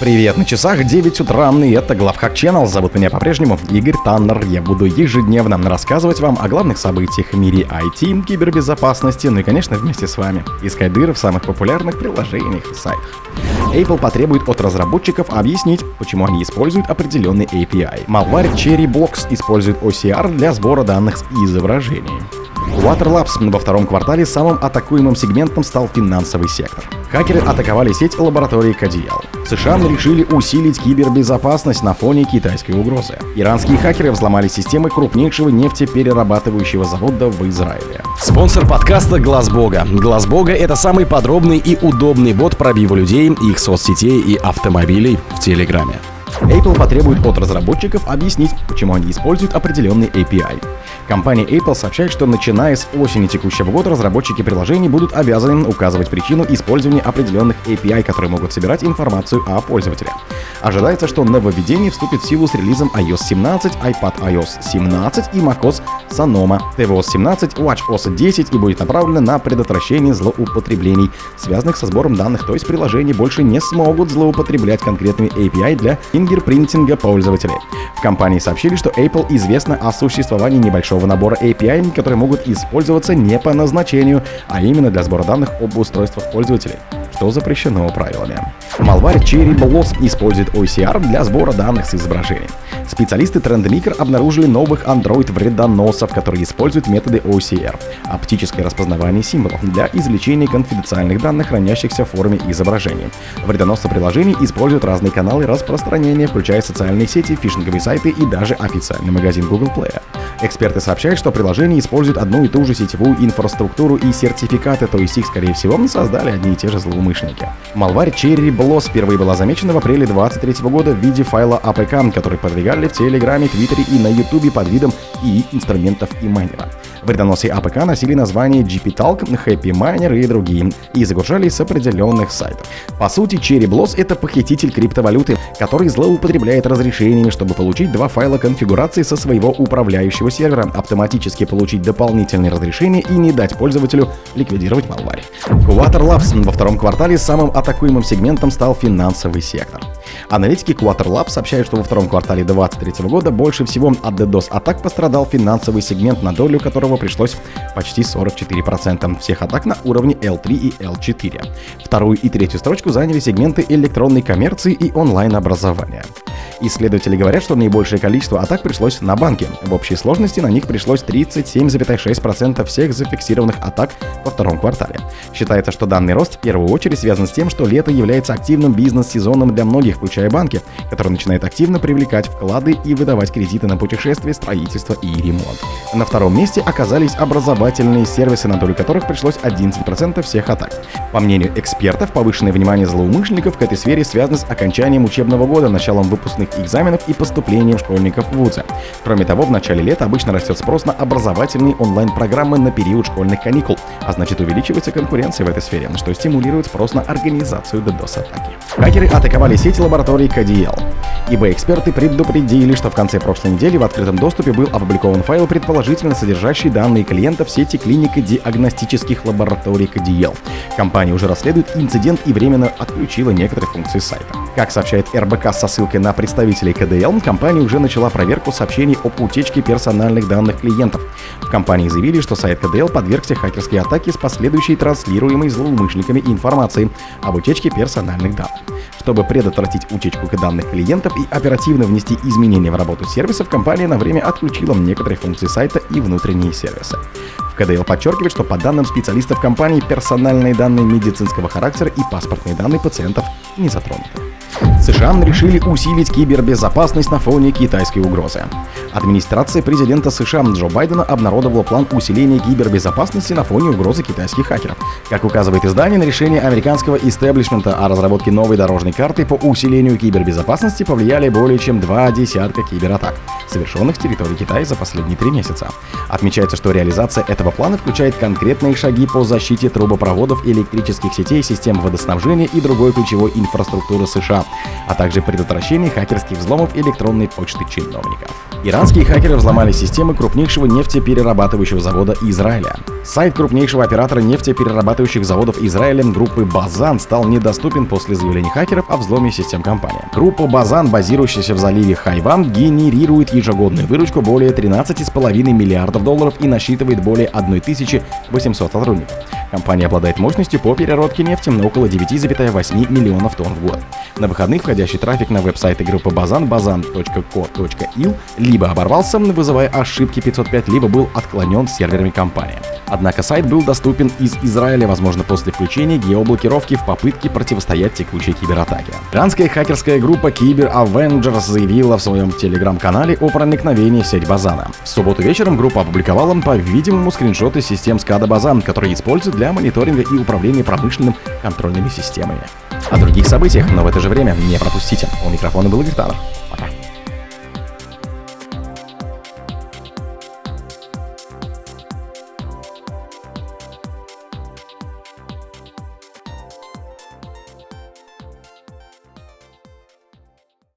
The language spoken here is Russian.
Привет, на часах 9 утра, и это Главхак Channel. Зовут меня по-прежнему Игорь Таннер. Я буду ежедневно рассказывать вам о главных событиях в мире IT, кибербезопасности, ну и, конечно, вместе с вами искать дыры в самых популярных приложениях и сайтах. Apple потребует от разработчиков объяснить, почему они используют определенный API. Malware Cherry Blocks использует OCR для сбора данных с изображений. Water Labs во втором квартале самым атакуемым сегментом стал финансовый сектор. Хакеры атаковали сеть лаборатории KDL. США решили усилить кибербезопасность на фоне китайской угрозы. Иранские хакеры взломали системы крупнейшего нефтеперерабатывающего завода в Израиле. Спонсор подкаста Глаз Бога. Глаз Бога это самый подробный и удобный бот пробива людей, их соцсетей и автомобилей в Телеграме. Apple потребует от разработчиков объяснить, почему они используют определенный API. Компания Apple сообщает, что начиная с осени текущего года разработчики приложений будут обязаны указывать причину использования определенных API, которые могут собирать информацию о пользователе. Ожидается, что нововведение вступит в силу с релизом iOS 17, iPad iOS 17 и macOS Sonoma, tvOS 17, WatchOS 10 и будет направлено на предотвращение злоупотреблений, связанных со сбором данных, то есть приложения больше не смогут злоупотреблять конкретными API для фингерпринтинга пользователей. В компании сообщили, что Apple известно о существовании небольшого набора API, которые могут использоваться не по назначению, а именно для сбора данных об устройствах пользователей что запрещено правилами. Malware Cherry Bloss использует OCR для сбора данных с изображений. Специалисты Trendmaker обнаружили новых Android-вредоносов, которые используют методы OCR — оптическое распознавание символов для извлечения конфиденциальных данных, хранящихся в форме изображений. Вредоносцы приложений используют разные каналы распространения, включая социальные сети, фишинговые сайты и даже официальный магазин Google Play. Эксперты сообщают, что приложения используют одну и ту же сетевую инфраструктуру и сертификаты, то есть их, скорее всего, создали одни и те же злоумышленники. Малварь CherryBlos впервые была замечена в апреле 2023 года в виде файла APK, который продвигали в Телеграме, Твиттере и на Ютубе под видом ИИ-инструментов и майнера. Вредоносы APK носили название GPTalk, Happy Miner и другие, и загружались с определенных сайтов. По сути, CherryBlos — это похититель криптовалюты, который злоупотребляет разрешениями, чтобы получить два файла конфигурации со своего управляющего сервера, автоматически получить дополнительные разрешения и не дать пользователю ликвидировать malware. Quater Labs во втором квартале самым атакуемым сегментом стал финансовый сектор. Аналитики Quater Lab сообщают, что во втором квартале 2023 года больше всего от DDoS-атак пострадал финансовый сегмент, на долю которого пришлось почти 44% всех атак на уровне L3 и L4. Вторую и третью строчку заняли сегменты электронной коммерции и онлайн-образования. Исследователи говорят, что наибольшее количество атак пришлось на банки. В общей сложности на них пришлось 37,6% всех зафиксированных атак во втором квартале. Считается, что данный рост в первую очередь связан с тем, что лето является активным бизнес-сезоном для многих, включая банки, которые начинают активно привлекать вклады и выдавать кредиты на путешествия, строительство и ремонт. На втором месте оказались образовательные сервисы, на долю которых пришлось 11% всех атак. По мнению экспертов, повышенное внимание злоумышленников к этой сфере связано с окончанием учебного года, началом выпускных выпускных экзаменов и поступлением школьников в ВУЗы. Кроме того, в начале лета обычно растет спрос на образовательные онлайн-программы на период школьных каникул, а значит увеличивается конкуренция в этой сфере, что стимулирует спрос на организацию DDoS-атаки. Хакеры атаковали сеть лабораторий KDL ибо эксперты предупредили, что в конце прошлой недели в открытом доступе был опубликован файл, предположительно содержащий данные клиентов сети клиники диагностических лабораторий KDL. Компания уже расследует инцидент и временно отключила некоторые функции сайта. Как сообщает РБК со ссылкой на представителей КДЛ, компания уже начала проверку сообщений об утечке персональных данных клиентов. В компании заявили, что сайт КДЛ подвергся хакерской атаке с последующей транслируемой злоумышленниками информацией об утечке персональных данных. Чтобы предотвратить утечку данных клиентов и оперативно внести изменения в работу сервисов, компания на время отключила некоторые функции сайта и внутренние сервисы. В КДЛ подчеркивает, что по данным специалистов компании персональные данные медицинского характера и паспортные данные пациентов не затронуты. США решили усилить кибербезопасность на фоне китайской угрозы. Администрация президента США Джо Байдена обнародовала план усиления кибербезопасности на фоне угрозы китайских хакеров. Как указывает издание, на решение американского истеблишмента о разработке новой дорожной карты по усилению кибербезопасности повлияли более чем два десятка кибератак, совершенных с территории Китая за последние три месяца. Отмечается, что реализация этого плана включает конкретные шаги по защите трубопроводов, электрических сетей, систем водоснабжения и другой ключевой инфраструктуры США, а также предотвращение хакерских взломов электронной почты чиновников. Иранские хакеры взломали системы крупнейшего нефтеперерабатывающего завода Израиля. Сайт крупнейшего оператора нефтеперерабатывающих заводов Израиля группы Базан стал недоступен после заявления хакеров о взломе систем компании. Группа Базан, базирующаяся в заливе Хайван, генерирует ежегодную выручку более 13,5 миллиардов долларов и насчитывает более 1800 сотрудников. Компания обладает мощностью по переработке нефти на около 9,8 миллионов тонн в год. На выходных входящий трафик на веб-сайты группы Базан bazan.co.il либо оборвался, вызывая ошибки 505, либо был отклонен серверами компании. Однако сайт был доступен из Израиля, возможно, после включения геоблокировки в попытке противостоять текущей кибератаке. Иранская хакерская группа Cyber Avengers заявила в своем телеграм-канале о проникновении в сеть Базана. В субботу вечером группа опубликовала, по-видимому, скриншоты систем SCADA Базан, которые используют для мониторинга и управления промышленным контрольными системами. О других событиях, но в это же время не пропустите. У микрофона был Таннер. Пока.